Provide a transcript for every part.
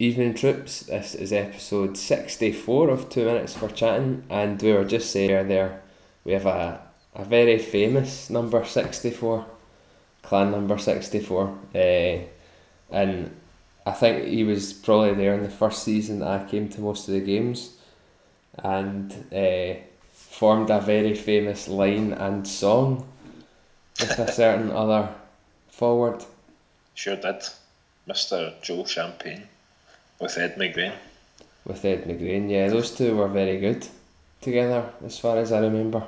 Evening Troops. This is episode 64 of Two Minutes for Chatting, and we were just saying there we have a, a very famous number 64, clan number 64, uh, and I think he was probably there in the first season that I came to most of the games, and uh, formed a very famous line and song with a certain other forward. Sure did. Mr. Joe Champagne with Ed McGrane. With Ed McGrane, yeah, those two were very good together, as far as I remember.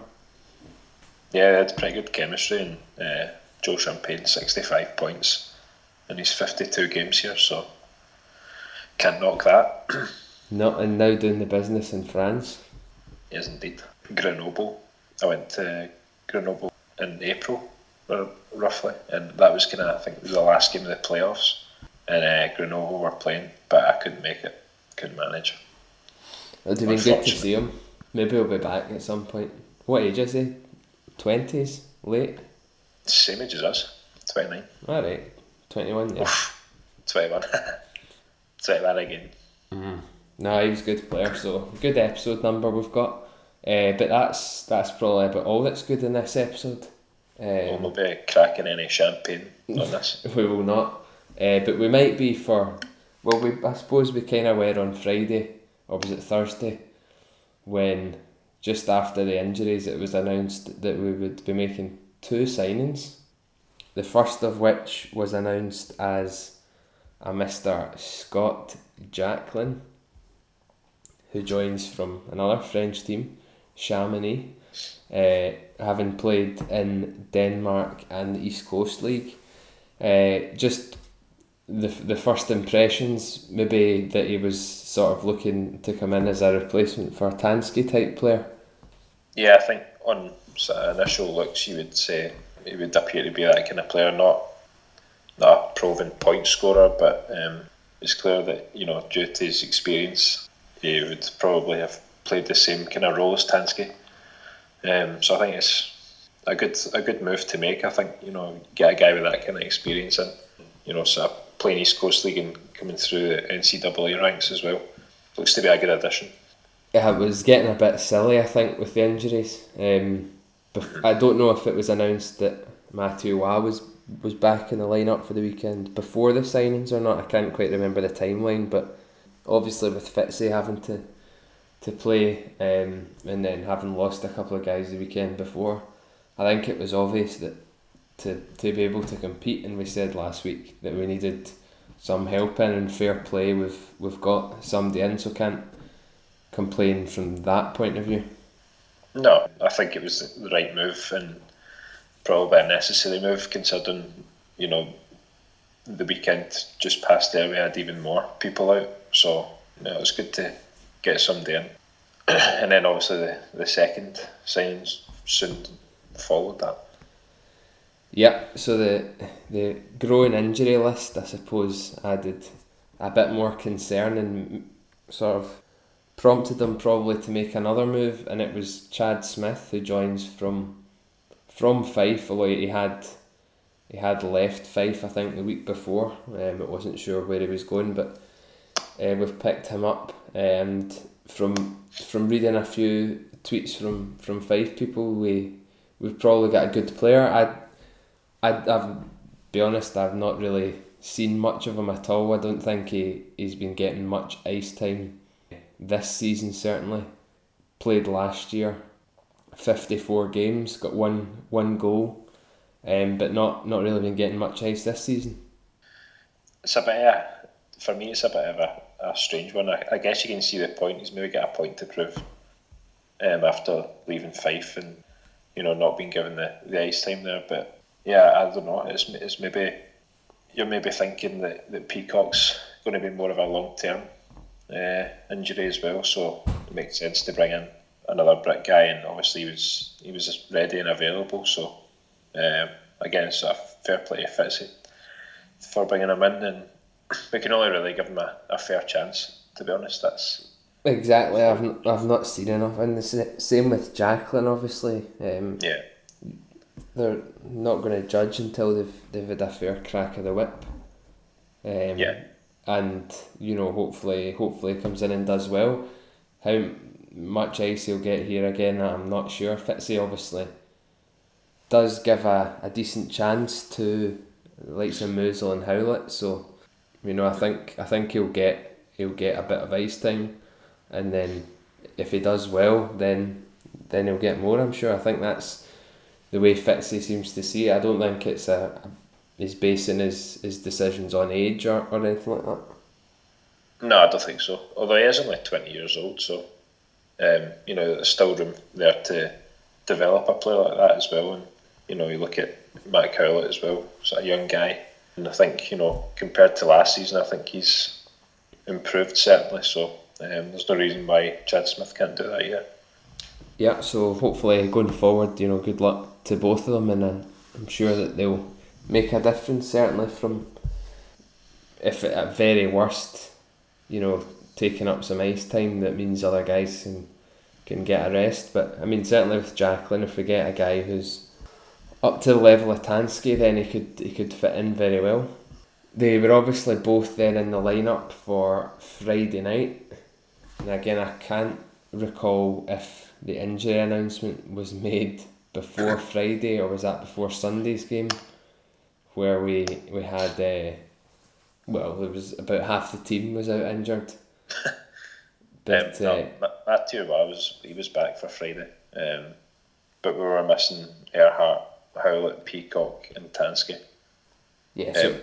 Yeah, they had pretty good chemistry, and uh, Joe Champagne, 65 points in his 52 games here, so can't knock that. no, and now doing the business in France. Yes, indeed. Grenoble. I went to Grenoble in April, uh, roughly, and that was kind of, I think, was the last game of the playoffs and uh, Grenoble were playing, but I couldn't make it. Couldn't manage. It'd have been good to see him. Maybe he'll be back at some point. What age is he? Twenties, late. Same age as us. Twenty nine. All right, twenty one. Yeah. Twenty one. Twenty one again. Mm. No, he was a good player. So good episode number we've got. Uh, but that's that's probably about all that's good in this episode. Um, we'll be cracking any champagne on this. we will not. Uh, but we might be for well, we I suppose we kind of were on Friday or was it Thursday when just after the injuries it was announced that we would be making two signings. The first of which was announced as a Mr. Scott Jacquelin, who joins from another French team, Chamonix, uh, having played in Denmark and the East Coast League. Uh, just the the first impressions maybe that he was sort of looking to come in as a replacement for a Tansky type player? Yeah, I think on sort of initial looks you would say he would appear to be that kind of player, not not a proven point scorer, but um, it's clear that you know due to his experience, he would probably have played the same kind of role as Tansky. Um, so I think it's a good a good move to make. I think you know get a guy with that kind of experience and you know sort of playing East Coast League and coming through the NCAA ranks as well. Looks to be a good addition. Yeah, it was getting a bit silly, I think, with the injuries. Um, I don't know if it was announced that Matthew Waugh was was back in the lineup for the weekend before the signings or not. I can't quite remember the timeline, but obviously with Fitzy having to to play um, and then having lost a couple of guys the weekend before, I think it was obvious that to, to be able to compete. And we said last week that we needed some help in and fair play. We've we've got somebody in, so can't complain from that point of view. No, I think it was the right move and probably a necessary move considering you know the weekend just passed there we had even more people out so you know, it was good to get somebody in and then obviously the, the second signs soon followed that Yep. So the the growing injury list, I suppose, added a bit more concern and sort of prompted them probably to make another move, and it was Chad Smith who joins from from Fife. Although he had he had left Fife, I think, the week before. Um, it wasn't sure where he was going, but uh, we've picked him up. And from from reading a few tweets from from Fife people, we we've probably got a good player. I I, I've be honest, I've not really seen much of him at all. I don't think he, he's been getting much ice time this season, certainly. Played last year, 54 games, got one one goal, um, but not, not really been getting much ice this season. It's a bit, uh, for me, it's a bit of a, a strange one. I, I guess you can see the point. He's maybe got a point to prove um, after leaving Fife and you know not being given the, the ice time there, but yeah, I don't know. It's, it's maybe you're maybe thinking that, that Peacock's going to be more of a long term uh, injury as well, so it makes sense to bring in another Brit guy, and obviously he was he was ready and available. So uh, again, it's a fair play to Fitzy for bringing him in, and we can only really give him a, a fair chance. To be honest, that's exactly. I've n- I've not seen enough, and the same with Jacquelin, obviously. Um, yeah they're not going to judge until they've they've had a fair crack of the whip. Um, yeah. and you know hopefully hopefully comes in and does well. How much ice he'll get here again, I'm not sure. Fitzy obviously does give a, a decent chance to likes of Musil and Howlett, so you know I think I think he'll get he'll get a bit of ice time, and then if he does well, then then he'll get more. I'm sure. I think that's the way Fitzy seems to see it. I don't think it's a, he's basing his, his decisions on age or, or anything like that. No, I don't think so. Although he is only twenty years old, so um, you know there's still room there to develop a player like that as well. And you know you look at Matt Howlett as well, he's a young guy, and I think you know compared to last season, I think he's improved certainly. So um, there's no reason why Chad Smith can't do that yet. Yeah, so hopefully going forward, you know, good luck to both of them, and uh, I'm sure that they'll make a difference. Certainly from, if at very worst, you know, taking up some ice time, that means other guys can can get a rest. But I mean, certainly with Jacklin, if we get a guy who's up to the level of Tansky, then he could he could fit in very well. They were obviously both then in the lineup for Friday night, and again I can't recall if the injury announcement was made before Friday or was that before Sunday's game, where we we had uh, well there was about half the team was out injured. But um, no, uh, Matthew was he was back for Friday, um, but we were missing Ehrhardt, Howlett, Peacock, and Tansky. Yeah. So, um,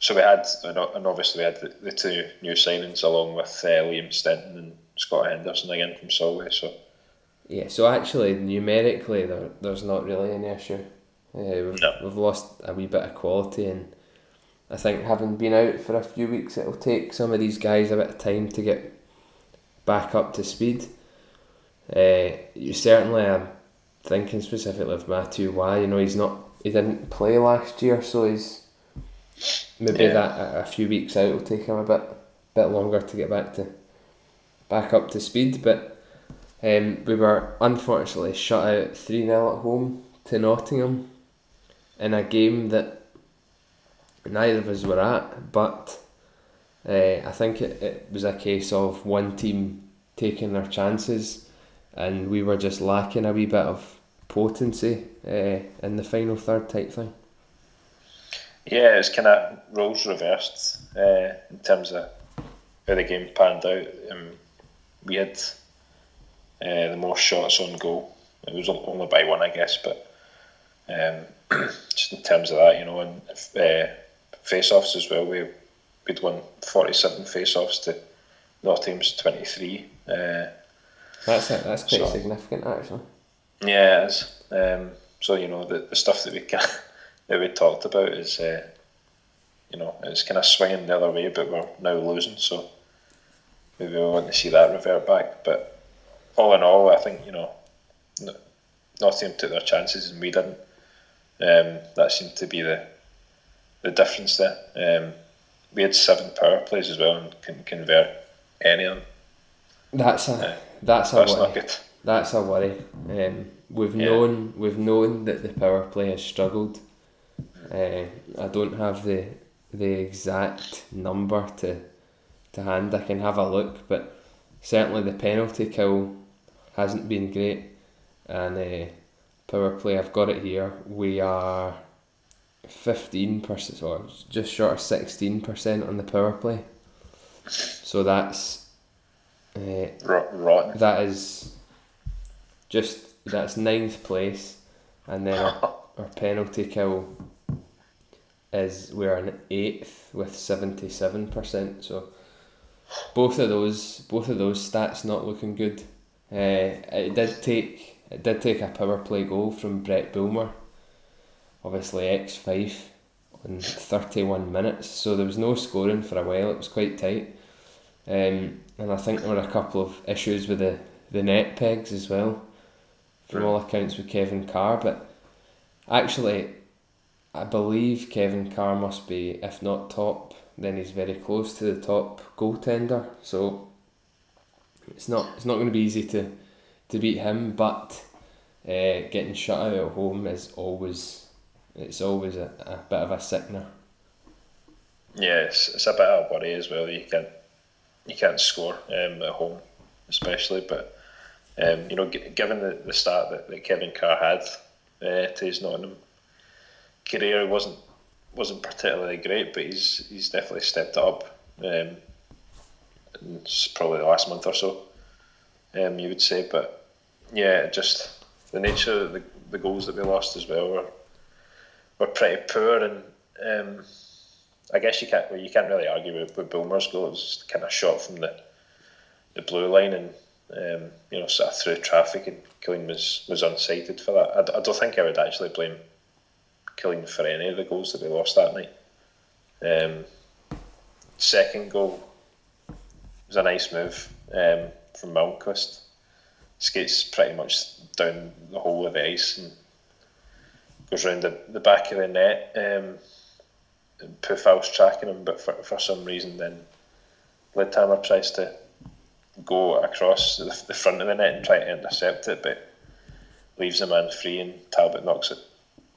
so we had, and obviously we had the, the two new signings along with uh, Liam Stenton and Scott Henderson again from Solway. So yeah, so actually numerically there, there's not really an issue. Uh, we've, no. we've lost a wee bit of quality, and I think having been out for a few weeks, it'll take some of these guys a bit of time to get back up to speed. Uh, you certainly am thinking specifically of Matthew Why you know he's not he didn't play last year, so he's maybe Yeah. that a, a few weeks out will take him a bit bit longer to get back to back up to speed. But um, we were unfortunately shut out three 0 at home to Nottingham in a game that neither of us were at, but uh, I think it, it was a case of one team taking their chances, and we were just lacking a wee bit of potency uh, in the final third type thing. yeah, it's kind of roles reversed uh, in terms of how the game panned out. Um, we had uh, the most shots on goal. It was only by one, I guess, but um, just in terms of that, you know, and uh, face-offs as well. We we'd won forty-seven face-offs to Nottingham's twenty-three. Uh, That's it. That's quite So- significant actually. yeah, it is. Um, so you know the, the stuff that we can, that we talked about is, uh, you know, it's kind of swinging the other way, but we're now losing. So maybe we want to see that revert back. But all in all, I think you know, Nottingham took their chances and we didn't. Um, that seemed to be the the difference there. Um, we had seven power plays as well and couldn't convert any of them. That's a Yeah. that's a That's worry. not good. That's a worry. Um, we've Yeah. known we've known that the power play has struggled. Uh, I don't have the the exact number to to hand. I can have a look, but certainly the penalty kill hasn't been great, and uh, power play. I've got it here. We are fifteen percent, or just short of sixteen percent on the power play. So that's. Uh, that is just that's ninth place, and then our, our penalty kill is we're in eighth with seventy seven percent. So both of those both of those stats not looking good. Uh, it did take it did take a power play goal from Brett Bulmer, obviously ex Fife, in thirty one minutes. So there was no scoring for a while. It was quite tight. Um, and I think there were a couple of issues with the, the net pegs as well, from all accounts with Kevin Carr. But actually, I believe Kevin Carr must be, if not top, then he's very close to the top goaltender. So it's not it's not going to be easy to to beat him. But uh, getting shut out at home is always it's always a, a bit of a sickener. Yeah, it's, it's a bit of a worry as well. You can't you can't score um, at home, especially. But um, you know, g- given the, the start that, that Kevin Carr had uh, to his Nottingham career, wasn't wasn't particularly great, but he's he's definitely stepped up. Um, it's probably the last month or so, um, you would say. But yeah, just the nature of the, the goals that we lost as well were were pretty poor, and um, I guess you can't well, you can't really argue with, with Bulmer's goal. It was just kind of shot from the the blue line and um, you know sort of through traffic, and Killeen was was unsighted for that. I, I don't think I would actually blame Killeen for any of the goals that we lost that night. Um, second goal was a nice move um, from Malmquist. Skates pretty much down the whole of the ice and goes round the, the back of the net. Um, Pufal's tracking him, but for, for some reason then Lidhammer tries to go across the, the front of the net and try to intercept it, but leaves the man free and Talbot knocks it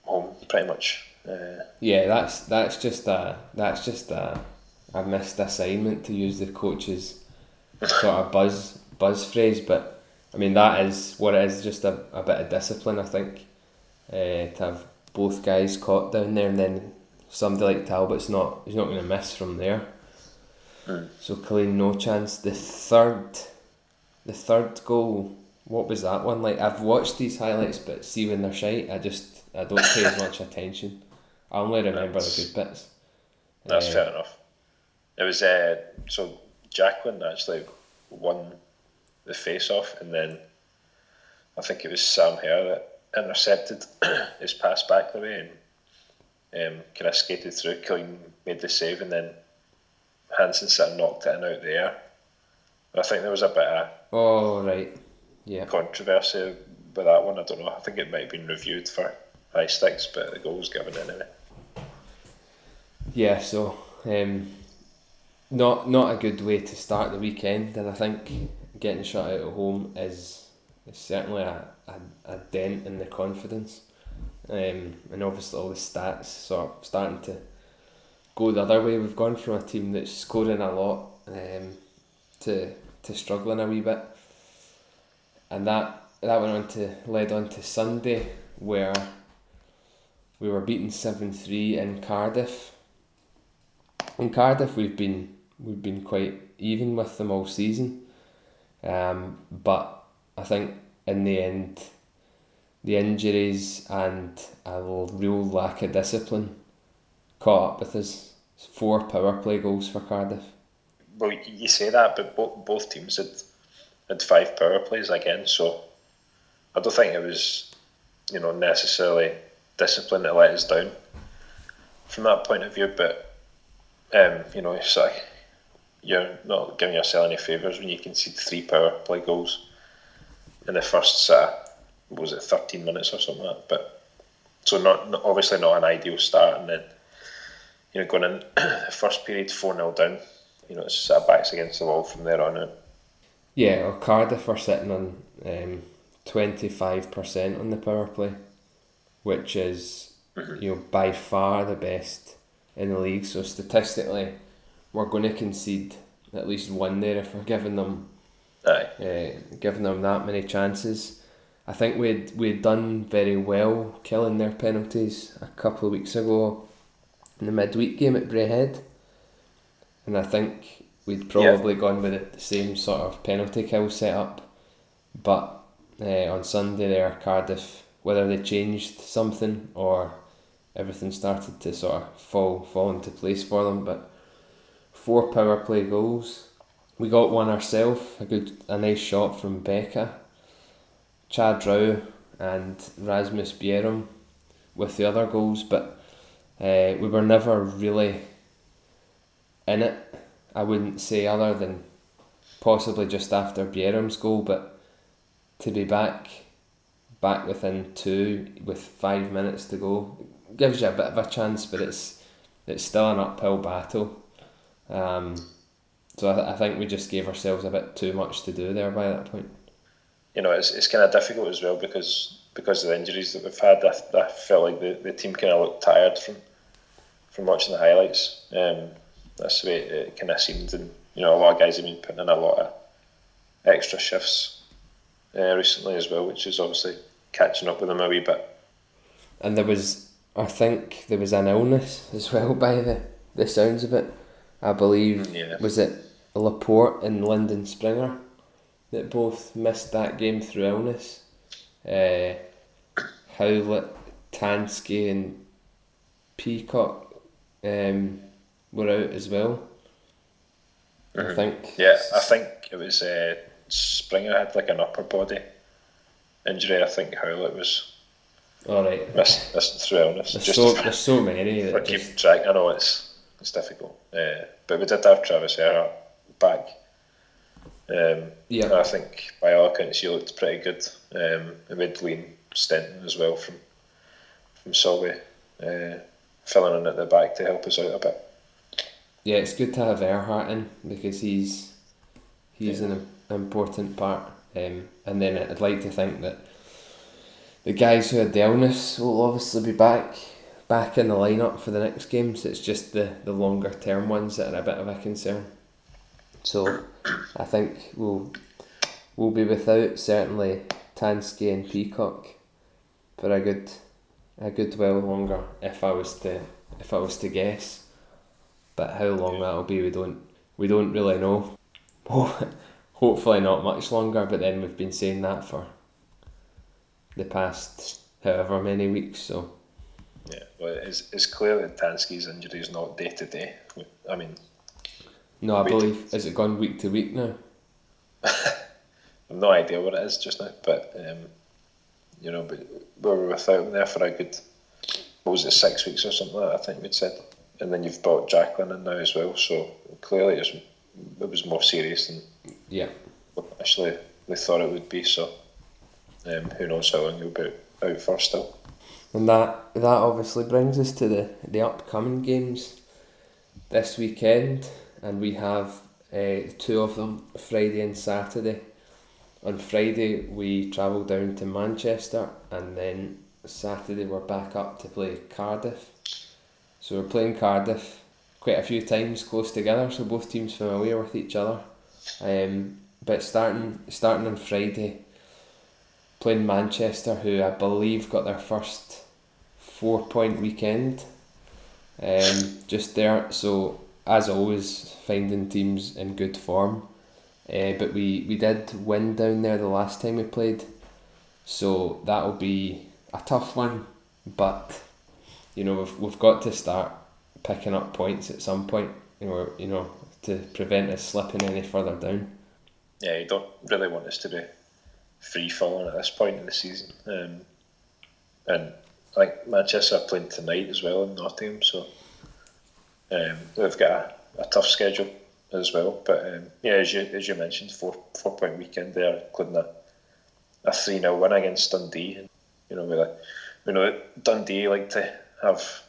home pretty much. Uh, yeah, that's that's just a that's just a, missed assignment to use the coach's sort of buzz buzz phrase, but I mean that is what it is, just a, a bit of discipline I think. Uh, to have both guys caught down there and then somebody like Talbot's not he's not going to miss from there. Mm. So Killeen no chance. The third, the third goal. What was that one like? I've watched these highlights, but see when they're shite, I just I don't pay as much attention. I only remember the good bits. That's Uh, fair enough. It was uh, so Jacqueline actually won the face off, and then I think it was Sam Herr that intercepted his pass back the way and um, kind of skated through. Killeen made the save, and then Hansen sort of knocked it in out there. But I think there was a bit of Oh right, yeah. controversy with that one. I don't know. I think it might have been reviewed for high sticks, but the goal was given anyway. Yeah, so um, not not a good way to start the weekend, and I think getting shut out at home is, is certainly a, a, a dent in the confidence, um, and obviously all the stats sort of starting to go the other way. We've gone from a team that's scoring a lot um, to to struggling a wee bit, and that that went on to led on to Sunday where we were beaten seven three in Cardiff. In Cardiff we've been we've been quite even with them all season. Um, but I think in the end the injuries and a real lack of discipline caught up with us. Four power play goals for Cardiff. Well, you say that, but both both teams had had five power plays again, so I don't think it was, you know, necessarily discipline that let us down from that point of view. But um, you know, it's like you're not giving yourself any favours when you concede three power play goals in the first uh, was it thirteen minutes or something like that. But so not, not obviously not an ideal start, and then you know going in the first period four 0 down. You know, it's of backs against the wall from there on out. Yeah, Cardiff are sitting on um, 25% on the power play, which is you know by far the best in the league. So statistically, we're going to concede at least one there if we're giving them Aye. uh, giving them that many chances. I think we'd we'd done very well killing their penalties a couple of weeks ago in the midweek game at Braehead, and I think we'd probably gone with the same sort of penalty kill setup. But uh, on Sunday there, Cardiff, whether they changed something or everything started to sort of fall fall into place for them, but four power play goals. We got one ourselves, a good, a nice shot from Becca, Chad and Rasmus Bjerum with the other goals, but uh, we were never really in it. I wouldn't say other than possibly just after Bjerum's goal, but to be back, back within two with five minutes to go, gives you a bit of a chance, but it's it's still an uphill battle. Um, so I, I think we just gave ourselves a bit too much to do there by that point. you know, it's, it's kind of difficult as well because because of the injuries that we've had. I, I felt like the, the team kind of looked tired from from watching the highlights. Um, That's the way it kind of seemed, and you know, a lot of guys have been putting in a lot of extra shifts uh, recently as well, which is obviously catching up with them a wee bit. And there was, I think, there was an illness as well by the, the sounds of it. I believe, Yeah. was it Laporte and Lyndon Springer that both missed that game through illness? Uh, Howlett, Tansky, and Peacock um, were out as well. I think. Yeah, I think it was uh, Springer had like an upper body injury. I think Howlett was All right. missed, missed through illness. There's Just so there's so many for that keep just, track. I know it's it's difficult, uh, but we did have Travis Ehrhardt back. Um, Yeah. and I think by all accounts he looked pretty good. Um, and Liam Stenton as well from from Solway, uh, filling in at the back to help us out a bit. yeah, it's good to have Ehrhardt in because he's he's an important part. Um, and then I'd like to think that the guys who had the illness will obviously be back back in the lineup for the next games. It's just the, the longer term ones that are a bit of a concern. So I think we'll we'll be without certainly Tansky and Peacock for a good a good while longer if I was to if I was to guess. But how long that'll be we don't we don't really know. Hopefully not much longer, but then we've been saying that for the past however many weeks, so Yeah, well, it's, it's clear that Tansky's injury is not day to day. I mean, no, I believe has it gone week to week now? I've no idea what it is just now, but um, you know, but we were without him there for a good, what was it, six weeks or something like that, I think we'd said. And then you've brought Jacqueline in now as well, so clearly it's, it was more serious than Yeah. actually we thought it would be. So um, who knows how long he'll be out for still. And that that obviously brings us to the, the upcoming games this weekend, and we have uh, two of them Friday and Saturday. On Friday we travel down to Manchester, and then Saturday we're back up to play Cardiff. So we're playing Cardiff quite a few times close together, so both teams familiar with each other. Um, but starting starting on Friday, playing Manchester, who I believe got their first four point weekend. Um, just there, so as always, finding teams in good form. Uh, but we, we did win down there the last time we played, so that'll be a tough one. But you know we've we've got to start picking up points at some point, you know, you know, to prevent us slipping any further down. Yeah, you don't really want us to be free falling at this point in the season. Um, and I think Manchester are playing tonight as well in Nottingham, so um, they've got a, a tough schedule as well. But um, yeah, as you as you mentioned, four four point weekend there, including a a three 0 win against Dundee. And, you know, we like, we know Dundee like to have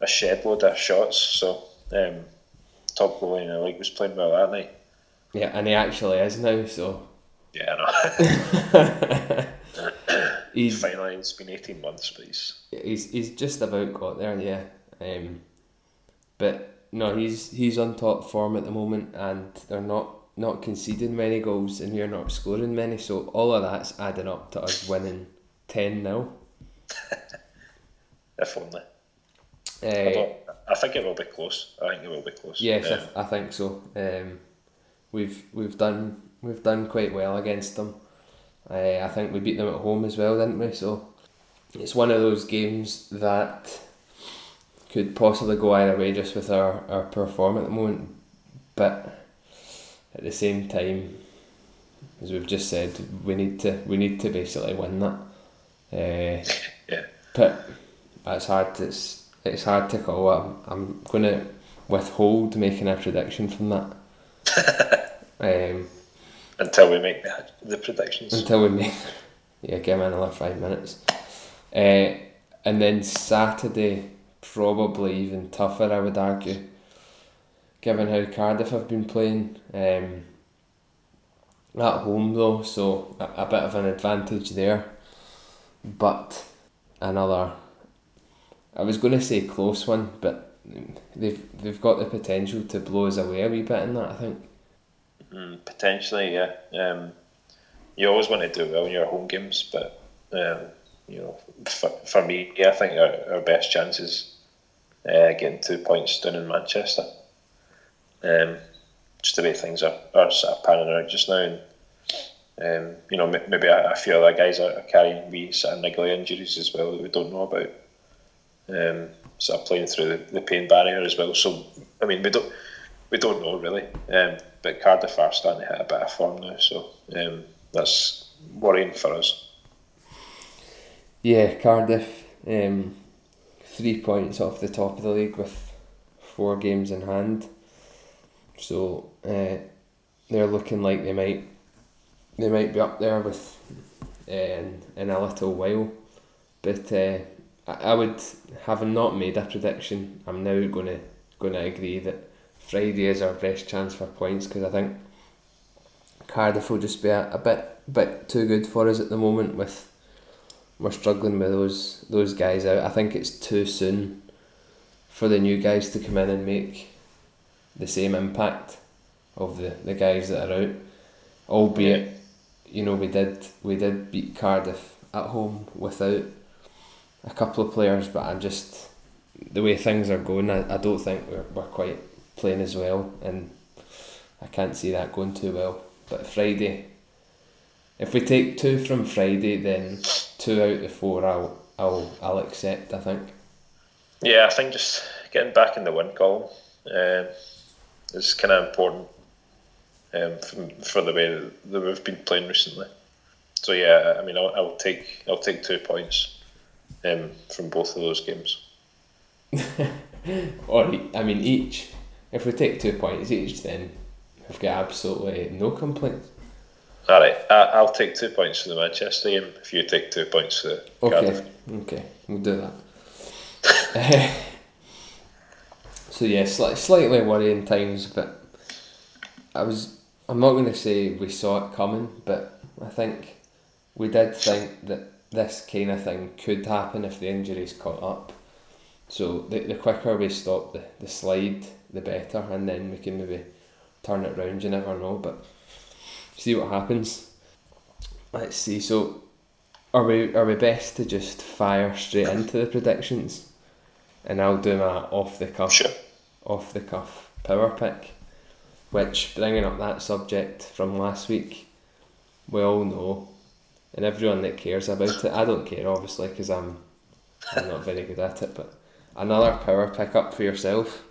a shed load of shots, so um, top goalie in the league was playing well that night. Yeah, and he actually is now, so Yeah, I know. he's Finally, it's been 18 months, but he's he's he's just about got there, yeah. Um, but no, he's he's on top form at the moment, and they're not not conceding many goals, and we're not scoring many. So all of that's adding up to us winning ten 0 if only. I, uh, don't, I think it will be close. I think it will be close. Yes, I, Um, th- I think so. Um, we've we've done we've done quite well against them. Uh, I think we beat them at home as well, didn't we? So it's one of those games that could possibly go either way just with our, our perform at the moment. But at the same time, as we've just said, we need to we need to basically win that. Uh, yeah. but it's hard to it's, it's hard to call. I'm, I'm going to withhold making a prediction from that. um, Until we make the, the predictions. until we make yeah, give me another five minutes. Uh, and then Saturday, probably even tougher, I would argue, given how Cardiff have been playing. Um, at home though, so a, a bit of an advantage there. But another, I was going to say close one, but they've they've got the potential to blow us away a wee bit in that. I think. Mm, potentially, yeah. Um, you always want to do well in your home games, but um, you know, for, for me, yeah, I think our, our best chance is uh, getting two points down in Manchester. Um, just the way things are, are sort of panning out just now, and um, you know, maybe a, a few other guys are carrying wee sort of niggly injuries as well that we don't know about. Um, sort of playing through the, the pain barrier as well. So, I mean, we don't we don't know really. Um, but Cardiff are starting to hit a bit of form now, so um, that's worrying for us. Yeah, Cardiff, um, three points off the top of the league with four games in hand. So uh, they're looking like they might they might be up there with uh, in, in a little while. But uh, I, would, having not made a prediction, I'm now going to agree that Friday is our best chance for points because I think Cardiff will just be a, a bit bit too good for us at the moment with we're struggling with those those guys out. I think it's too soon for the new guys to come in and make the same impact of the, the guys that are out. Albeit you know, we did we did beat Cardiff at home without a couple of players, but I'm just the way things are going. I, I don't think we're we're quite playing as well, and I can't see that going too well. But Friday, if we take two from Friday, then two out of four, I'll I'll I'll accept. I think. Yeah, I think just getting back in the win column uh, is kind of important um, from, for the way that we've been playing recently. So yeah, I mean, I'll, I'll take I'll take two points um, from both of those games. or I mean, each. If we take two points each, then we've got absolutely no complaints. All right, I, will take two points for the Manchester game. If you take two points for okay. Cardiff. Okay, we'll do that. so yeah, slightly worrying times, but I was I'm not going to say we saw it coming, but I think we did think that this kind of thing could happen if the injuries caught up. So the, the quicker we stop the, the slide, the better, and then we can maybe turn it round. You never know, but see what happens. Let's see. So, are we are we best to just fire straight into the predictions, and I'll do my off the cuff, sure. off the cuff power pick which, bringing up that subject from last week, we all know, and everyone that cares about it, I don't care obviously because I'm, I'm not very good at it, but another power pick up for yourself.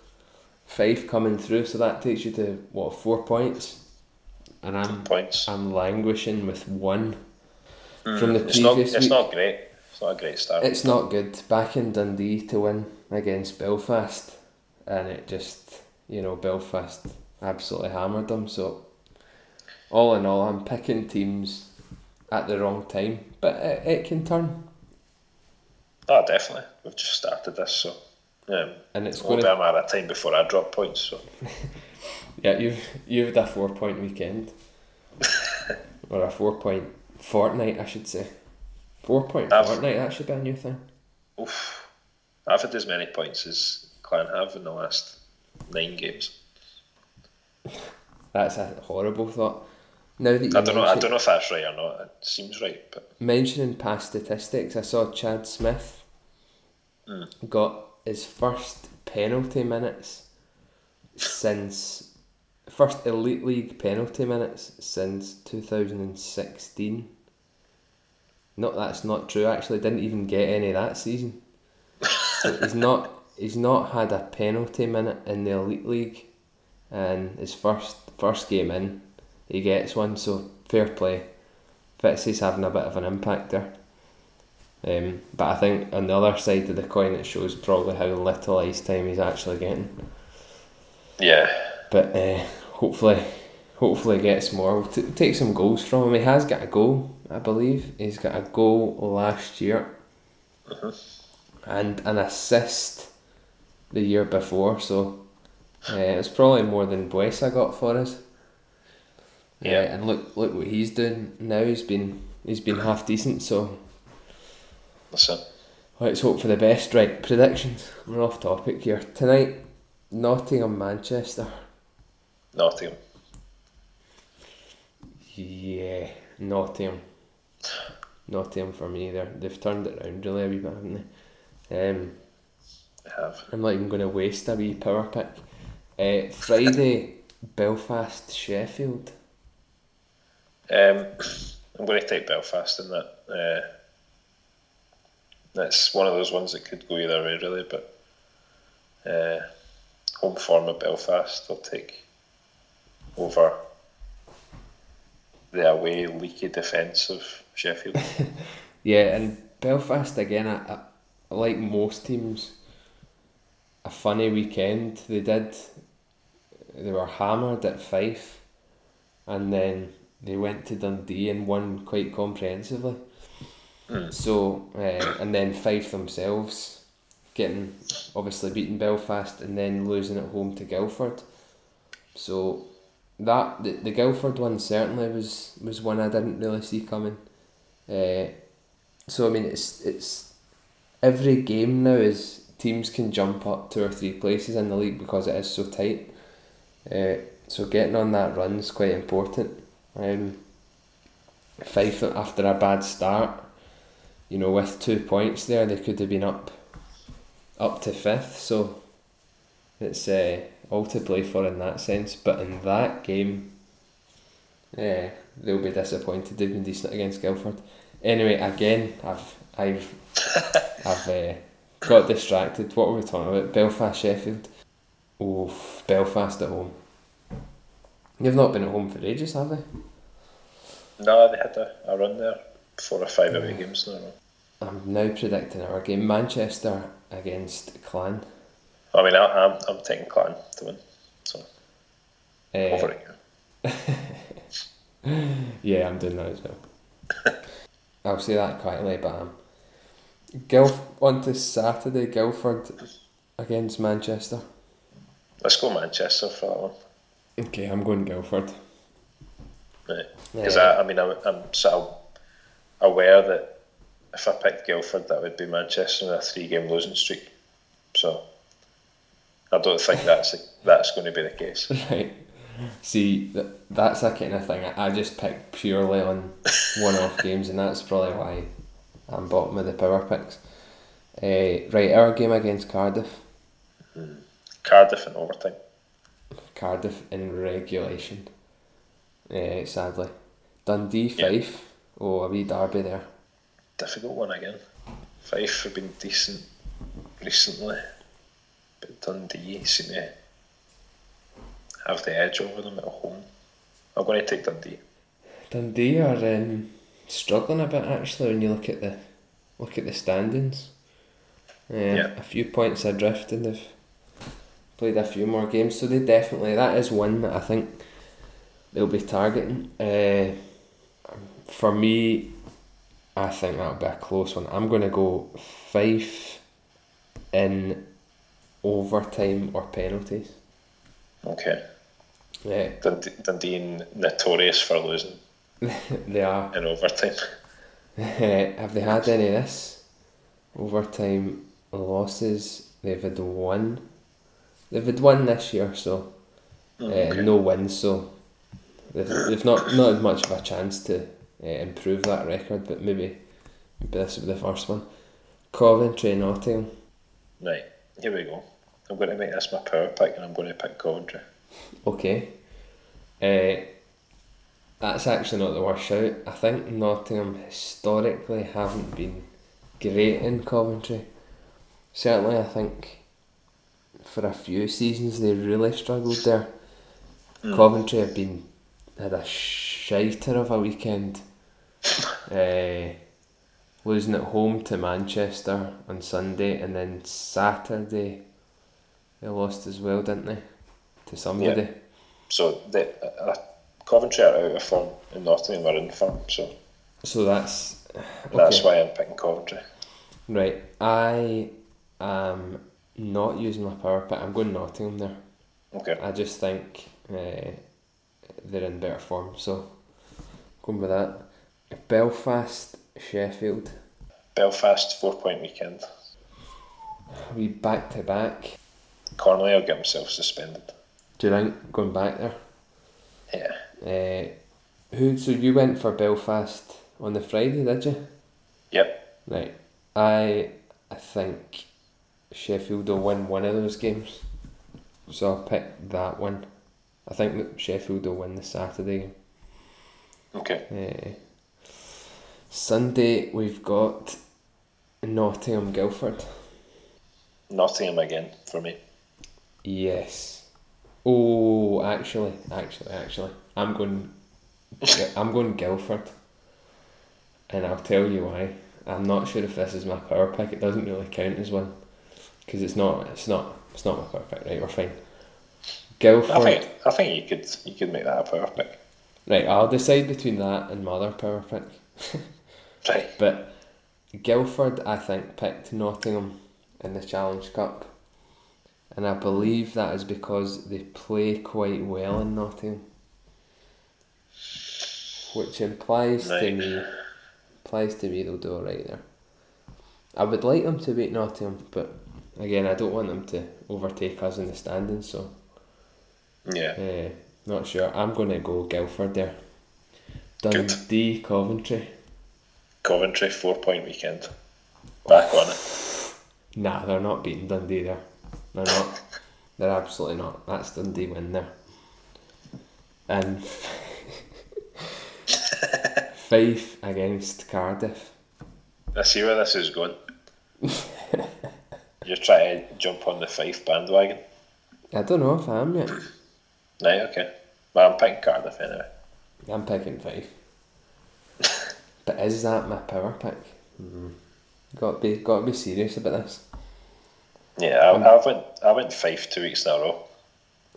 Five coming through, so that takes you to what four points, and I'm points. I'm languishing with one mm, from the previous it's not, it's week. not great. It's not a great start. It's not good. Back in Dundee to win against Belfast, and it just you know Belfast absolutely hammered them. So, all in all, I'm picking teams at the wrong time, but it, it can turn. Oh, definitely. We've just started this, so um, and it's going to be a matter of time before I drop points. So, yeah, you've you've had a four point weekend, or a four point fortnight, I should say. Four point I've, fortnight. That should be a new thing. Oof, I've had as many points as Clan have in the last nine games. That's a horrible thought. Now that you I don't know, I don't know if that's right or not. It seems right, but mentioning past statistics, I saw Chad Smith mm. got his first penalty minutes since first elite league penalty minutes since two thousand and sixteen. No, that's not true. Actually, didn't even get any that season. so he's not he's not had a penalty minute in the elite league and his first first game in, he gets one. So fair play. Fitzy's having a bit of an impact there. Um, but I think on the other side of the coin, it shows probably how little ice time he's actually getting. Yeah. But uh, hopefully, hopefully gets more. We'll t- take some goals from him. He has got a goal, I believe. He's got a goal last year, uh-huh. and an assist the year before. So uh, it's probably more than Buesa got for us. Yeah, uh, and look look what he's doing now. He's been he's been half decent. So listen, Let's hope for the best. Right, predictions. We're off topic here. Tonight, Nottingham, Manchester. Nottingham. Yeah, Nottingham. Nottingham for me. There, they've turned it around really a wee bit, haven't they? Um, I have. I'm not even going to waste a wee power pick. Uh, Friday, Belfast, Sheffield. Um, I'm going to take Belfast in that. Uh, that's one of those ones that could go either way, really. But uh, home form of Belfast, I'll take over the away leaky defence of Sheffield. Yeah, and Belfast again. I, I, like most teams, a funny weekend. They did. They were hammered at Fife, and then they went to Dundee and won quite comprehensively. Mm. So, uh, and then Fife themselves getting obviously beating Belfast and then losing at home to Guildford. So that the, the Guildford one certainly was was one I didn't really see coming. Uh, so I mean it's it's every game now is teams can jump up two or three places in the league because it is so tight. Uh, so getting on that run is quite important. Um, Fife after a bad start, you know, with two points there, they could have been up up to fifth. So it's uh, all to play for in that sense. But in that game, yeah, they'll be disappointed. They've been decent against Guildford. Anyway, again, I've I've I've uh, got distracted. What were we talking about? Belfast, Sheffield. Oh, Belfast at home. You've not been at home for ages, have they? no, they had a, a run there, four or five away games a. I'm now predicting our game Manchester against Clan. I mean, I, I'm, I'm taking Clan to win, so Uh, over it. Yeah, I'm doing that as well. I'll say that quietly, but um, Guilf on to Saturday, Guildford against Manchester. Let's go Manchester for that one. Okay, I'm going Guildford. Right. Because Yeah. I, I mean, I'm, I'm aware that if I picked Guildford, that would be Manchester in a three-game losing streak. So I don't think that's that's going to be the case. Right. See, that, that's a kind of thing I just picked purely on one-off games, and that's probably why I'm bottom of the power picks. Uh, right, our game against Cardiff. Cardiff in overtime. Cardiff in regulation. Uh, sadly. Dundee, Yeah. Fife. Oh, a wee derby there. Difficult one again. Fife have been decent recently, but Dundee seem to have the edge over them at home. I'm going to take Dundee. Dundee are um, struggling a bit actually when you look at the look at the standings. Uh, Yeah. A few points adrift and they've played a few more games, so they definitely that is one that I think they'll be targeting. Uh, for me, I think that'll be a close one. I'm going to go Fife in overtime or penalties. Okay. Yeah, Dundee, Dundee notorious for losing they are. in overtime. Have they had any of this? Overtime losses. They've had one. They've had one this year, so uh, Okay. no wins. So they've, they've not not had much of a chance to uh, improve that record. But maybe, maybe this will be the first one. Coventry, Nottingham. Right, here we go. I'm going to make this my power pick and I'm going to pick Coventry. Okay. Uh, that's actually not the worst shout. I think Nottingham historically haven't been great in Coventry. Certainly, I think for a few seasons they really struggled there. Coventry have been had a shiter of a weekend. Uh, losing at home to Manchester on Sunday, and then Saturday they lost as well, didn't they? To somebody. Yeah. So the, uh, Coventry are out of form and Nottingham are in form, so So that's okay. that's why I'm picking Coventry. Right, I am not using my power pick. I'm going Nottingham there. Okay. I just think uh, they're in better form, so going with that. Belfast, Sheffield. Belfast four point weekend. We back to back. Connolly will get himself suspended. Do you think going back there? Yeah. Uh, who? So you went for Belfast on the Friday, did you? Yep. Right. I I think Sheffield will win one of those games. So I'll pick that one. I think that Sheffield will win the Saturday. Okay. Uh, Sunday we've got Nottingham Guildford. Nottingham again for me. Yes. Oh, actually, actually, actually, I'm going. I'm going Guildford, and I'll tell you why. I'm not sure if this is my power pick. It doesn't really count as one because it's not. It's not. It's not my power pick. Right, we're fine. Guildford. I think I think you could you could make that a power pick. Right, I'll decide between that and my other power pick. Right. But Guildford, I think, picked Nottingham in the Challenge Cup. And I believe that is because they play quite well in Nottingham. Which implies to me implies to me they'll do alright there. I would like them to beat Nottingham, but again I don't want them to overtake us in the standings, so Yeah. uh, not sure. I'm gonna go Guildford there. Good. Dundee, Coventry. Coventry four point weekend. Back on it. Nah, they're not beating Dundee there. They're not. they're absolutely not. That's Dundee win there. Um, and Fife against Cardiff. I see where this is going. You're trying to jump on the Fife bandwagon. I don't know if I am yet. Right, okay. Well, I'm picking Cardiff anyway. I'm picking Fife. But is that my power pick? Mm. Got to be got to be serious about this. Yeah, I, I went I went Fife two weeks in a row.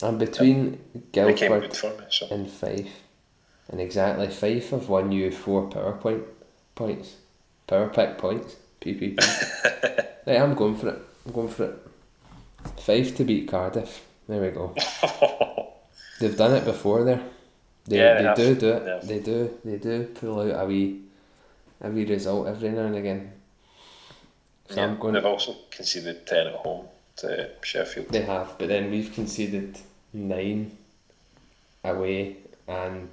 I'm between It Guildford me. So and Fife. And exactly Fife have won you four PowerPoint points. Power pick points. PPP. right, I'm going for it. I'm going for it. Fife to beat Cardiff. There we go. They've done it before there. They, Yeah, they they do do it. They do they do pull out a wee wee result every now and again. So yeah, I'm going they've also conceded ten at home to Sheffield. They have, but then we've conceded nine away and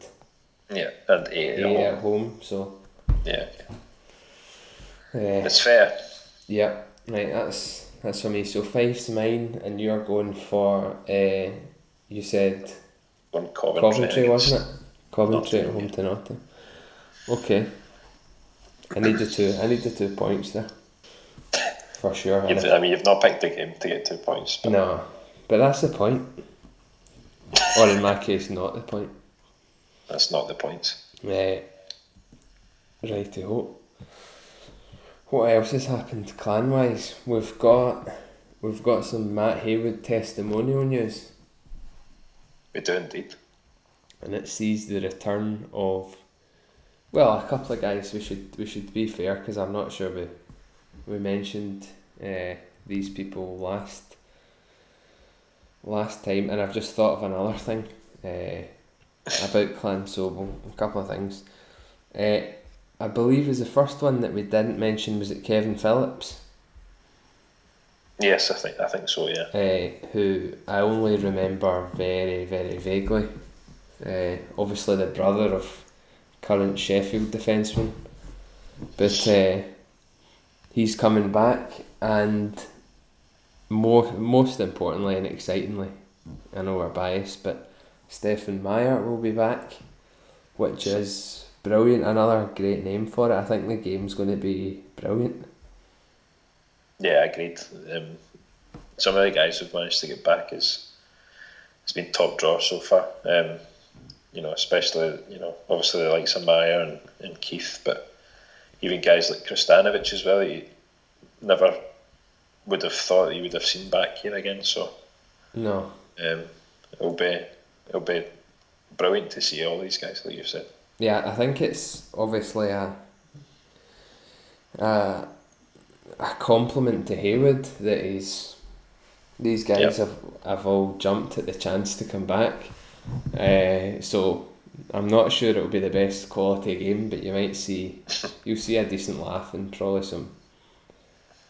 Yeah, and eight at eight at home. home. So Yeah, uh, it's fair. yeah, right. That's that's for me. So five's mine, and you're going for. Uh, you said Coventry, Coventry, wasn't it? Coventry at home to Nottingham. Okay. I need the two. I need the two points there. For sure. You've, I mean, you've not picked the game to get two points. But no, but that's the point. or in my case, not the point. That's not the point. Uh, righty ho. What else has happened clan wise? We've got we've got some Matt Haywood testimonial news We do indeed. and it sees the return of well a couple of guys we should we should be fair because I'm not sure we we mentioned uh, these people last last time and I've just thought of another thing uh, about Clan Sobel a couple of things uh, I believe was the first one that we didn't mention was it Kevin Phillips Yes, I think I think so. Yeah. uh, who I only remember very, very vaguely. Uh, obviously, the brother of current Sheffield defenceman, but uh, he's coming back, and more, most importantly and excitingly, I know we're biased, but Stefan Meyer will be back, which is brilliant. Another great name for it. I think the game's going to be brilliant. Yeah, agreed. Um, some of the guys who've managed to get back is it's been top draw so far. Um, you know, especially you know, obviously the likes of Meyer and, and Keith, but even guys like Kristanovic as well. You never would have thought you would have seen back here again. So No, um, it'll be it'll be brilliant to see all these guys, like you said. Yeah, I think it's obviously a a, a compliment to Haywood that he's these guys Yep. have have all jumped at the chance to come back. Uh, so I'm not sure it'll be the best quality game, but you might see you'll see a decent laugh and probably some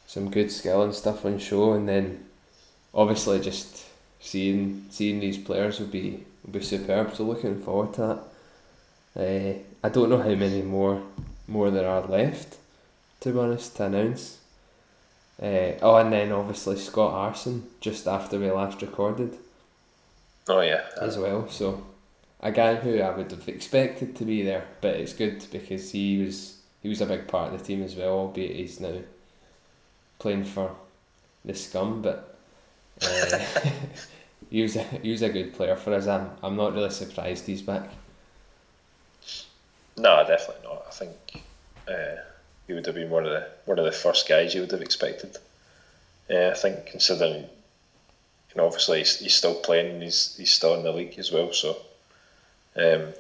some good skill and stuff on show, and then obviously just seeing seeing these players will be will be superb. So looking forward to that. Uh, I don't know how many more more there are left, to be honest, to announce. Uh, oh, and then obviously Scott Aarssen just after we last recorded. Oh yeah, as well. So a guy who I would have expected to be there, but it's good because he was he was a big part of the team as well. Albeit he's now playing for the scum, but uh, he was a, he was a good player for us. I'm I'm not really surprised he's back. No, definitely not. I think uh, he would have been one of the one of the first guys you would have expected. Uh, I think considering, you know, obviously he's, he's still playing and he's he's still in the league as well. So, um,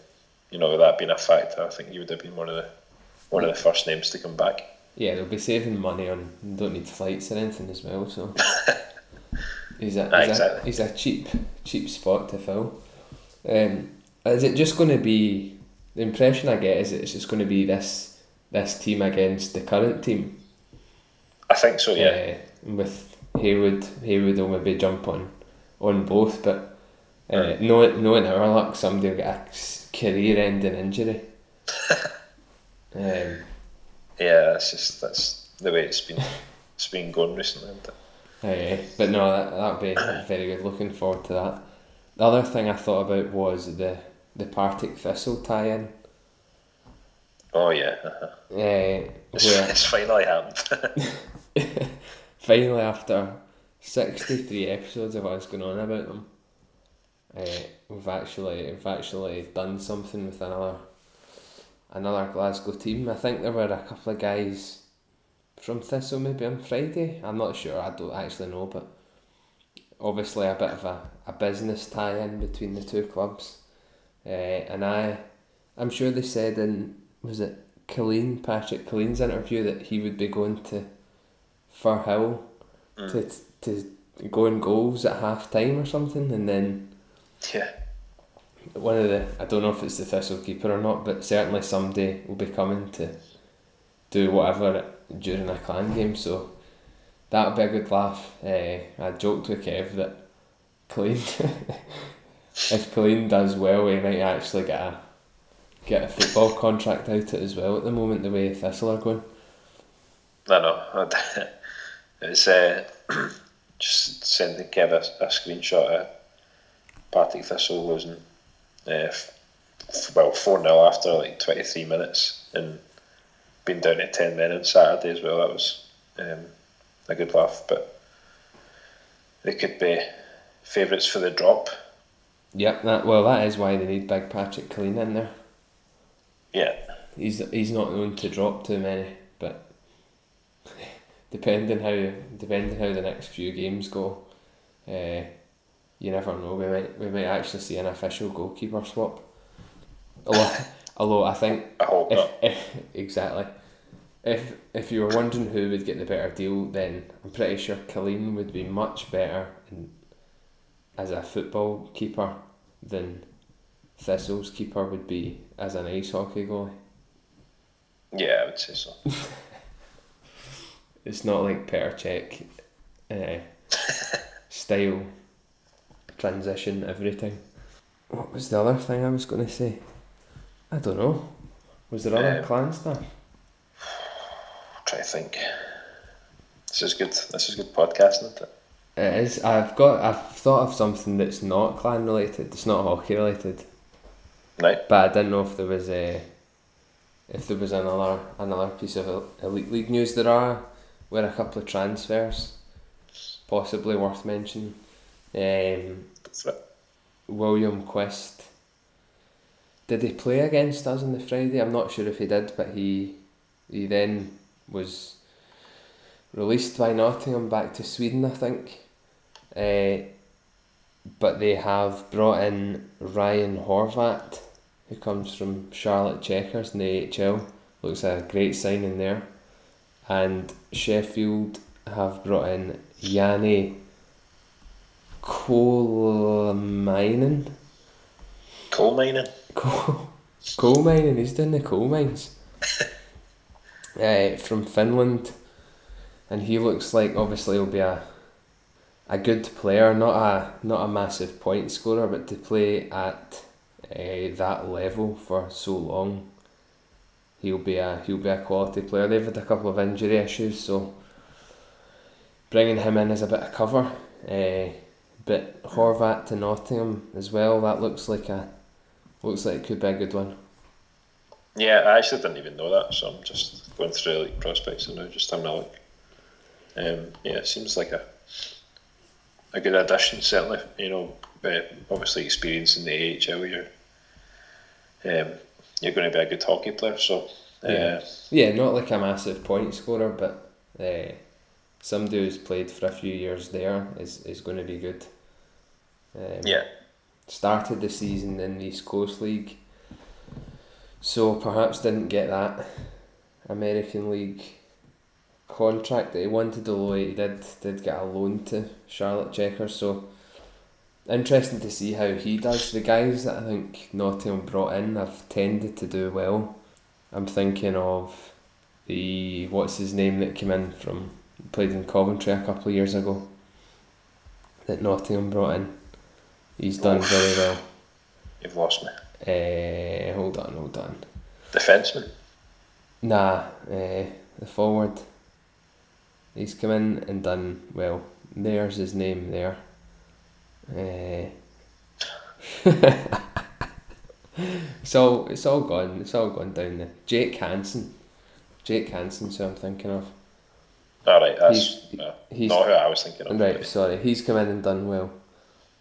you know, that being a factor, I think he would have been one of the one of the first names to come back. Yeah, they'll be saving money on don't need flights or anything as well. So he's a Ah, he's, exactly. a he's a cheap cheap spot to fill. Um, is it just going to be the impression I get is it's just going to be this this team against the current team? I think so. Yeah, Uh, with Haywood, Haywood will maybe jump on on both, but uh, knowing knowing our luck, somebody will get a career-ending injury. um, yeah. That's just that's the way it's been it's been going recently. Isn't it? Aye, but no, that that'd be very good. Looking forward to that. The other thing I thought about was the the Partick Thistle tie-in, Oh yeah, uh-huh. uh, it's, it's finally happened. finally after sixty three episodes of us going on about them, uh, we've actually we've actually done something with another another Glasgow team. I think there were a couple of guys from Thistle maybe on Friday. I'm not sure. I don't actually know, but obviously a bit of a, a business tie in between the two clubs. Uh, and I, I'm sure they said in was it Killeen Patrick Killeen's interview that he would be going to Firhill to to go in goals at half time or something, and then yeah, one of the I don't know if it's the Thistle keeper or not, but certainly somebody will be coming to do whatever during a clan game. So that'll be a good laugh. Uh, I joked with Kev that Killeen, if Killeen does well, we might actually get a get a football contract out it as well at the moment. The way Thistle are going. I know. It's uh, just sending Kev a, a screenshot of Partick Thistle losing, uh, f- f- well, 4 0 after like 23 minutes and being down at 10 men on Saturday as well. That was um, a good laugh, but they could be favourites for the drop. Yep. That well, that is why they need Big Patrick Killeen in there. Yeah, He's he's not known to drop too many, depending how depending how the next few games go, uh, you never know. We might we might actually see an official goalkeeper swap. Although, although I think I hope if, not. if exactly if if you were wondering who would get the better deal, then I'm pretty sure Killeen would be much better in, as a football keeper than Thistle's keeper would be as an ice hockey goalie. Yeah, I would say so. It's not like Petr Cech uh, style transition every time. What was the other thing I was going to say? I don't know. Was there other Um, clan stuff? try to think. This is good. This is good podcasting, isn't it? It is. I've got. I've thought of something that's not clan related. It's not hockey related. Right. But I didn't know if there was a. If there was another another piece of elite league news, there are were a couple of transfers, possibly worth mentioning. Um, William Quest. Did he play against us on the Friday? I'm not sure if he did, but he he then was released by Nottingham back to Sweden, I think. Uh, but they have brought in Ryan Horvat, who comes from Charlotte Checkers in the AHL. Looks like a great signing there. And Sheffield have brought in Yanni Coleman. Coal mining. Coal, coal mining, he's doing the coal mines. uh, from Finland. and he looks like obviously he'll be a a good player, not a not a massive point scorer, but to play at uh, that level for so long, he'll be a he'll be a quality player. They've had a couple of injury issues, so bringing him in as a bit of cover. Uh, but Horvat to Nottingham as well. That looks like a looks like it could be a good one. Yeah, I actually didn't even know that, so I'm just going through like prospects and now just having a look. Um, yeah, it seems like a a good addition. Certainly, you know, obviously experience in the AHL, you're um, you're going to be a good hockey player. So uh, Yeah. Yeah, not like a massive point scorer, but uh, somebody who's played for a few years there is, is going to be good. Um, yeah, Started the season in the East Coast League, so perhaps didn't get that American League contract that he wanted, although he did did get a loan to Charlotte Checkers. So interesting to see how he does. The guys that I think Nottingham brought in have tended to do well. I'm thinking of the what's his name that came in from played in Coventry a couple of years ago. That Nottingham brought in. He's done very well. you've lost me. Uh, hold on, hold on. Defenseman. Nah, uh, the forward. He's come in and done well. There's his name there. Uh, it's all it's all gone. It's all gone down there. Jake Hansen. Jake Hansen's who I'm thinking of. All right, that's He's- uh, he's- not who I was thinking of. Right, sorry, he's come in and done well.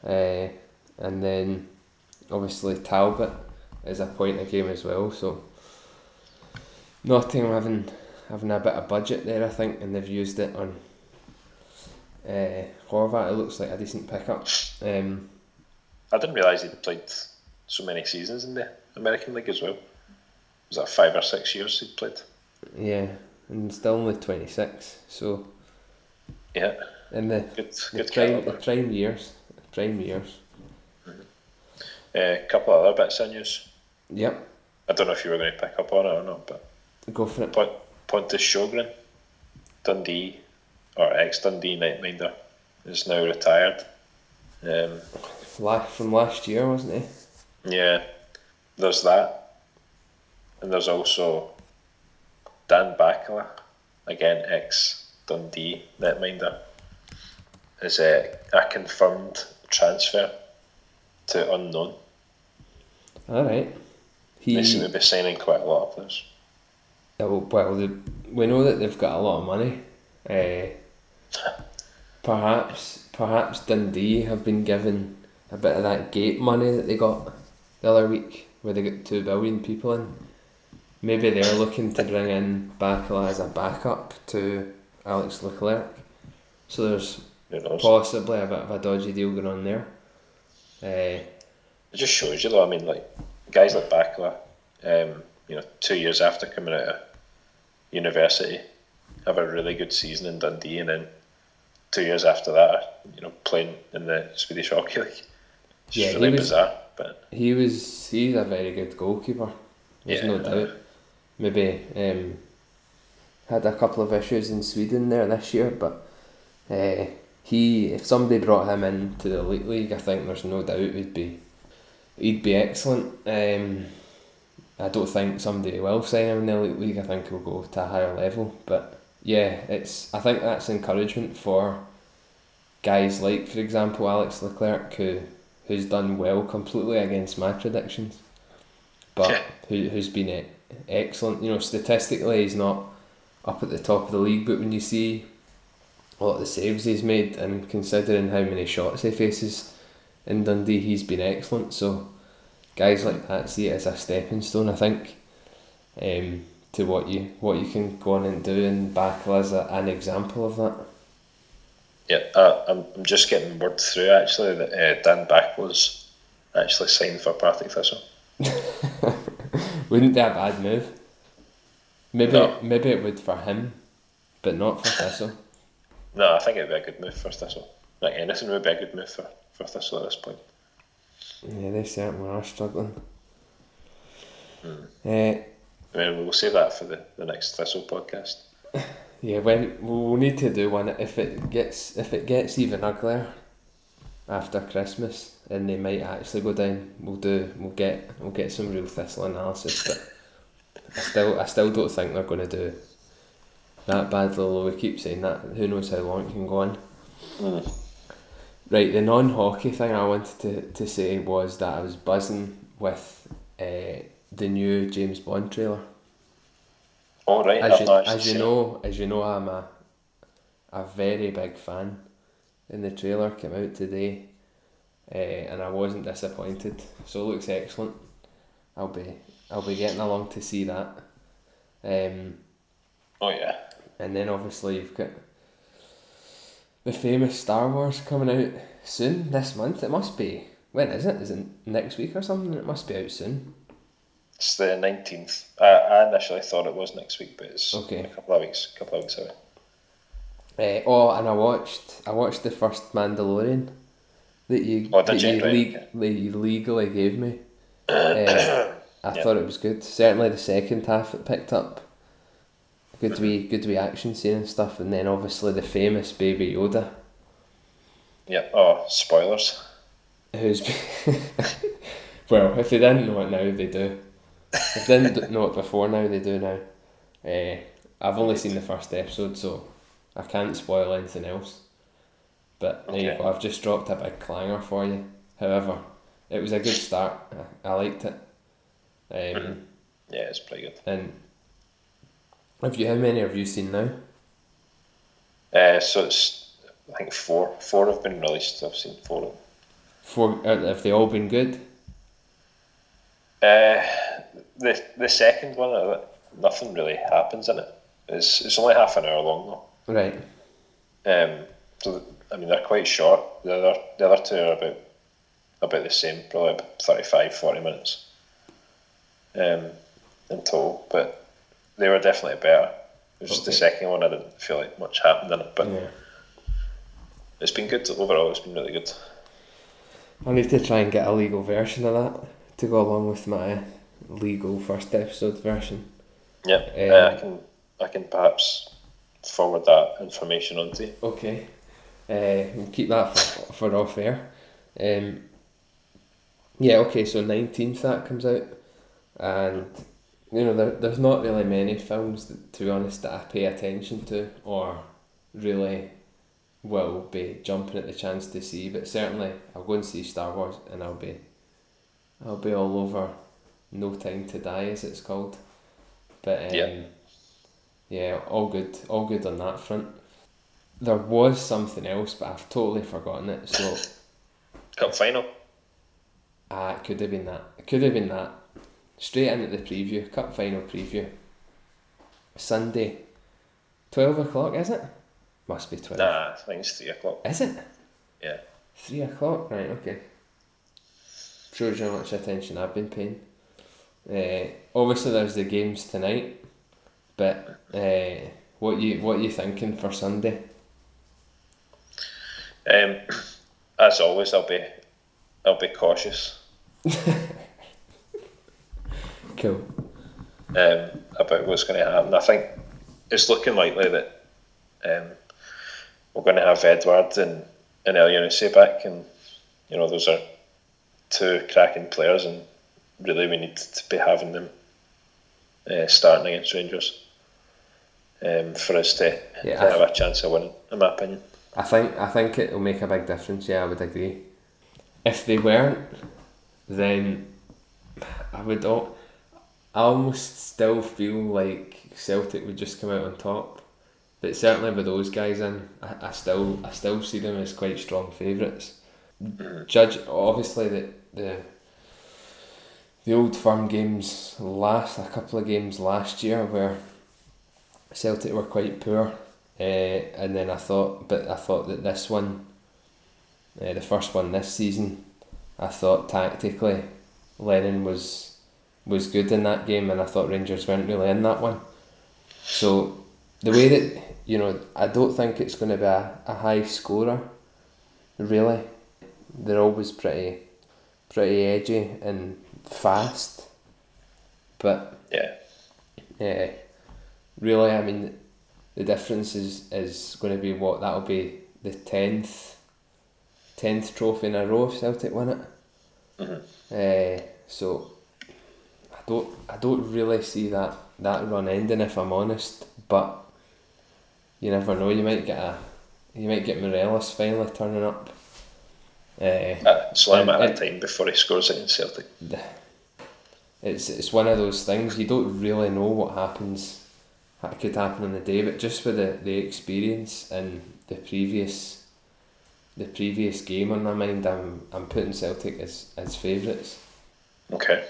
Uh, and then obviously Talbot is a point a game as well, so Nottingham having having a bit of budget there I think and they've used it on uh, Horvat, it looks like a decent pickup. Um, I didn't realise he'd played so many seasons in the American League as well. Was that five or six years he'd played? yeah, and still only twenty six, so Yeah, in the, good, the good prime the prime years. Prime years. A couple of other bits of news. Yep. I don't know if you were going to pick up on it or not, but Go for it. Pont- Pontus Sjogren, Dundee, or ex Dundee netminder, is now retired. Um, from last year, wasn't he? yeah, there's that. And there's also Dan Bakala, again ex Dundee netminder, is a, a confirmed transfer to unknown. Alright. He They seem to be signing quite a lot of players. Oh, well, the, we know that they've got a lot of money. Uh, perhaps, perhaps Dundee have been given a bit of that gate money that they got the other week, where they got two billion people in. Maybe they're looking to bring in Bakala as a backup to Alex Leclerc. So there's possibly a bit of a dodgy deal going on there. Uh, It just shows you though. I mean, like guys like Bakala, um, you know, two years after coming out of university, have a really good season in Dundee, and then two years after that, you know, playing in the Swedish Hockey League. It's Yeah, really was- bizarre. But he was he's a very good goalkeeper. There's Yeah. no doubt. Maybe um, had a couple of issues in Sweden there this year, but uh, he if somebody brought him into the elite league, I think there's no doubt he'd be he'd be excellent. Um, I don't think somebody will sign him in the elite league. I think he'll go to a higher level, but yeah, it's I think that's encouragement for guys like, for example, Alex Leclerc, who who's done well completely against my predictions, but Yeah. who who's been excellent. You know, statistically, he's not up at the top of the league, but when you see a lot of the saves he's made, and considering how many shots he faces in Dundee, he's been excellent. So, guys like that see it as a stepping stone, I think, um, to what you what you can go on and do, and Bakala as a, an example of that. yeah, uh, I'm, I'm just getting word through actually that uh, Dan Bakala's actually signed for Partick Thistle. Wouldn't be a bad move. Maybe No. maybe it would for him, but not for Thistle. No, I think it'd be a good move for Thistle. Like anything would be a good move for, for Thistle at this point. Yeah, they certainly are struggling. Uh, I mean, we'll save that for the, the next Thistle podcast. Yeah, when we'll need to do one if it gets if it gets even uglier after Christmas and they might actually go down. We'll do we'll get we'll get some real thistle analysis, but I still I still don't think they're going to do that badly. Although we keep saying that, who knows how long it can go on. Mm. Right, the non-hockey thing I wanted to, to say was that I was buzzing with uh, the new James Bond trailer. All right. As you, as you know, as you know, I'm a a very big fan. And the trailer came out today, uh, and I wasn't disappointed. So it looks excellent. I'll be I'll be getting along to see that. Um, Oh yeah. and then obviously you've got the famous Star Wars coming out soon this month. It must be. When is it? Is it next week or something? It must be out soon. It's the nineteenth. I, I initially thought it was next week, but it's Okay. a couple of weeks. A couple of weeks away. Uh, oh, and I watched I watched the first Mandalorian that you Oh, that you? that you legally gave me. Uh, I Yeah. thought it was good. Certainly the second half it picked up. Good to be good to be action scene and stuff, and then obviously the famous Baby Yoda, Yeah. Oh, spoilers. who's well, if they didn't know it now, they do. If they didn't know it before now, they do now. Uh, I've only seen the first episode, so I can't spoil anything else. But there you go. I've just dropped a big clanger for you. However, it was a good start. I, I liked it. Um, Mhm. Yeah, it's pretty good. And have you? How many have you seen now? Uh, so it's I think four. Four have been released. I've seen four. of them. Four. uh, Have they all been good? Uh, the the second one, nothing really happens in it. It's it's only half an hour long though. Right. Um, so I mean they're quite short. The other the other two are about about the same, probably about 35, 40 minutes. Um, in total, but they were definitely better. It was just the second one I didn't feel like much happened in it, but Yeah. it's been good overall. It's been really good. I need to try and get a legal version of that to go along with my legal first episode version. Yeah, Um, uh, I can I can perhaps forward that information on to you. Okay. Uh, we'll keep that for, for off air. Um, yeah, okay, so 19th that comes out. And, you know, there, there's not really many films, that, to be honest, that I pay attention to or really will be jumping at the chance to see. But certainly, I'll go and see Star Wars and I'll be, I'll be all over No Time to Die, as it's called. But, um, Yeah. yeah, all good, all good on that front. There was something else, but I've totally forgotten it. So Cup final. ah, it could have been that. It could have been that. Straight into the preview, cup final preview. Sunday, twelve o'clock. Is it? Must be twelve. Nah, I think it's three o'clock. Is it Yeah. three o'clock? Right. Okay. Shows you how much attention I've been paying. Uh, obviously, there's the games tonight, but uh, what you what you thinking for Sunday? Um, as always, I'll be I'll be cautious Cool. um, about what's going to happen. I think it's looking likely that um, we're going to have Edouard and and Elyounoussi back, and you know those are two cracking players, and really we need to be having them uh, starting against Rangers um, for us to, Yeah, to have a chance of winning, in my opinion. I think I think it'll make a big difference. Yeah, I would agree. If they weren't, then I would. Al- I almost still feel like Celtic would just come out on top. But certainly with those guys in, I, I still I still see them as quite strong favourites. Judge obviously the the the old firm games last a couple of games last year where Celtic were quite poor, uh, and then I thought, but I thought that this one, uh, the first one this season, I thought tactically, Lennon was was good in that game, and I thought Rangers weren't really in that one. So the way that you know, I don't think it's going to be a, a high scorer. Really, they're always pretty, pretty edgy and fast, but Yeah, yeah, really, I mean, the difference is is going to be what that'll be the tenth tenth trophy in a row if Celtic win it. Mhm. Uh, so I don't I don't really see that that run ending if I'm honest, but you never know. You might get a you might get Morelos finally turning up. Uh, Uh, it's only a matter of time before he scores against Celtic. it's it's one of those things you don't really know what happens what could happen on the day but just with the, the experience and the previous the previous game on my mind I'm I'm putting Celtic as, as favourites Okay.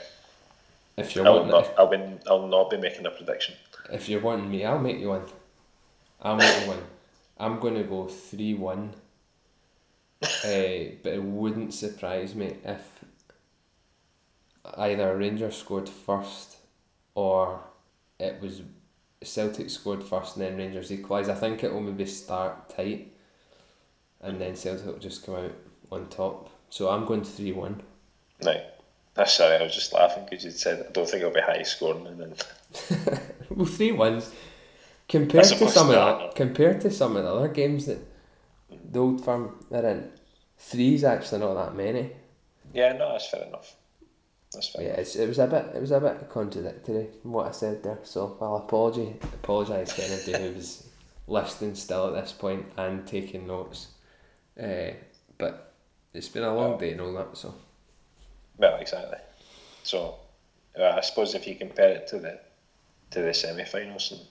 if you're I will wanting not. I'll be. I'll not be making a prediction. if, if you're wanting me I'll make you one I'll make you one I'm gonna go three one uh, but it wouldn't surprise me if either Rangers scored first or it was Celtic scored first and then Rangers equalised. I think it will maybe start tight and then Celtic will just come out on top. So I'm going 3 1. No. That's sorry. I was just laughing because you said I don't think it'll be high scoring, and then Well, 3 1s. Compared to some of the, compared to some of the other games that the old firm they're in, three's actually not that many. yeah, no, that's fair enough. That's fair. Yeah, it's, it was a bit it was a bit contradictory from what I said there. So I'll apology apologise to anybody who's listening still at this point and taking notes. Uh, but it's been a long day and all that. So Well, exactly. So, I suppose if you compare it to the to the semi-finals,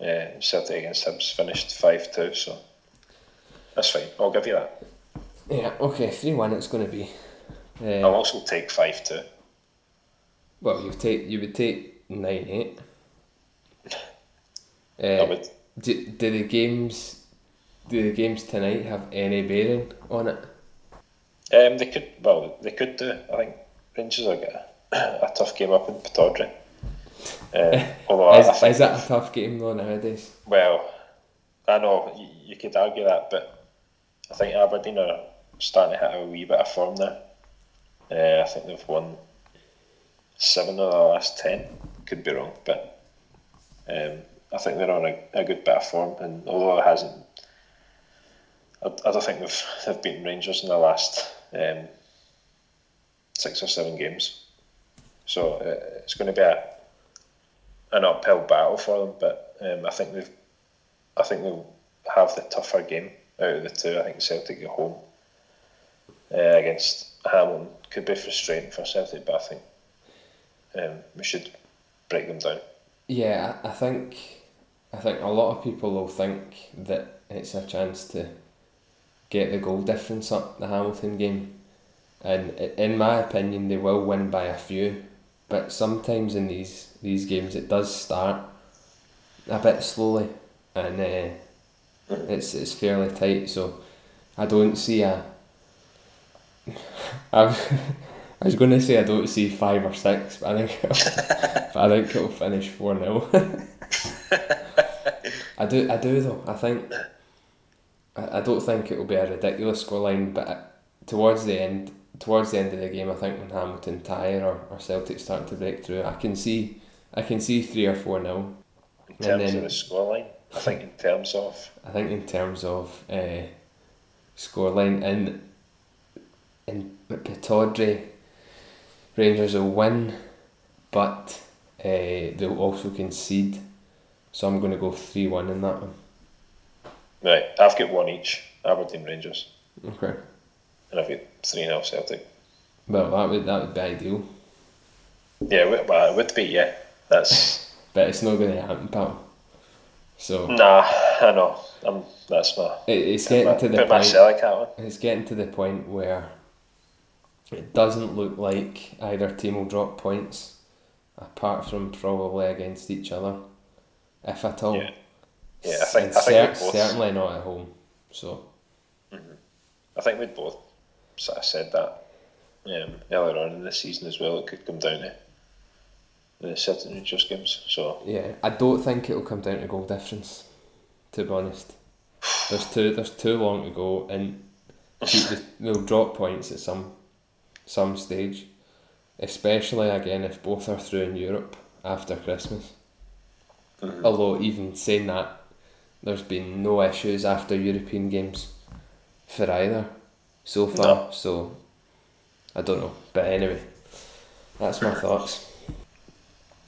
and uh, Celtic against Hibs finished five two, so that's fine. I'll give you that. yeah, okay, three one. It's going to be. I'll Uh, also take five two. well, you take you would take nine eight. I Uh, would. do, do the games do the games tonight have any bearing on it? Um, they could. Well, they could do. I think Rangers are a, a tough game up in Pittodrie. Um, although I, Is, I think is that a tough game though nowadays? Well, I know you, you could argue that, but I think Aberdeen are starting to hit a wee bit of form now. Uh, I think they've won seven of the last ten. Could be wrong, but um, I think they're on a, a good bit of form. And although it hasn't, I, I don't think they've they've beaten Rangers in the last um, six or seven games. So uh, it's going to be a an uphill battle for them, but um, I think they've I think they'll have the tougher game out of the two. I think Celtic at home uh, against Hamilton could be frustrating for Celtic, but I think um, we should break them down. Yeah, I think I think a lot of people will think that it's a chance to get the goal difference up the Hamilton game, and in my opinion, they will win by a few. But sometimes in these these games, it does start a bit slowly, and uh, it's it's fairly tight. So I don't see a. I've, I was going to say I don't see five or six, but I think but I think it'll finish four 0 I do, I do though. I think I, I don't think it will be a ridiculous scoreline, but towards the end, towards the end of the game, I think when Hamilton tire or, or Celtic start to break through, I can see, I can see three or four 0 In And terms then- of the scoreline, I think in terms of I think in terms of uh, scoreline in in Pittodrie, Rangers will win, but uh, they'll also concede. So I'm going to go three one in that one. right, I've got one each. Aberdeen Rangers, Okay. and I've got three 0 Celtic. Well, that would that would be ideal, Yeah, well, it would be. Yeah, that's but it's not going to happen, pal. So nah. I know. I'm. That's my. it, it's getting to the point. It's getting to the point where it doesn't look like either team will drop points, apart from probably against each other, if at all. Yeah. Yeah, I think- I think cer- certainly not at home. So I think we'd both sort of said that um, earlier on in the season as well. It could come down to the Celtic Rangers games. So yeah, I don't think it'll come down to goal difference. To be honest, there's too there's too long to go, and te- they'll drop points at some some stage, especially again if both are through in Europe after Christmas. Mhm. Although even saying that, there's been no issues after European games for either so far. No. So I don't know, but anyway, that's my thoughts.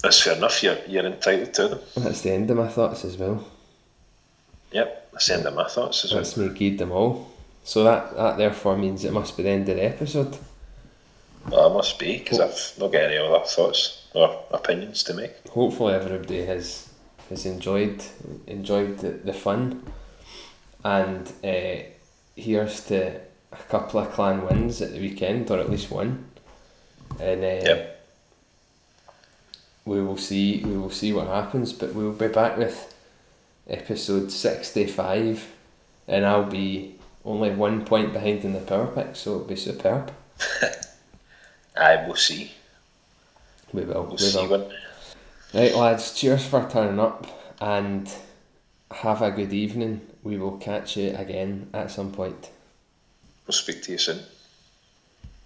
That's fair enough. You're you're entitled to them. That's the end of my thoughts as well. Yep, that's the end of my thoughts as well. That's me guide them all. So that that therefore means it must be the end of the episode. Well, I must be because I've not got any other thoughts or opinions to make. hopefully everybody has has enjoyed enjoyed the, the fun and uh, here's to a couple of clan wins at the weekend or at least one and uh, Yep. We will see we will see what happens but we'll be back with episode 65 and I'll be only one point behind in the power pick so it'll be superb I will see. we will We'll we see will when. Right, lads, cheers for turning up and have a good evening. We will catch you again at some point. We'll speak to you soon.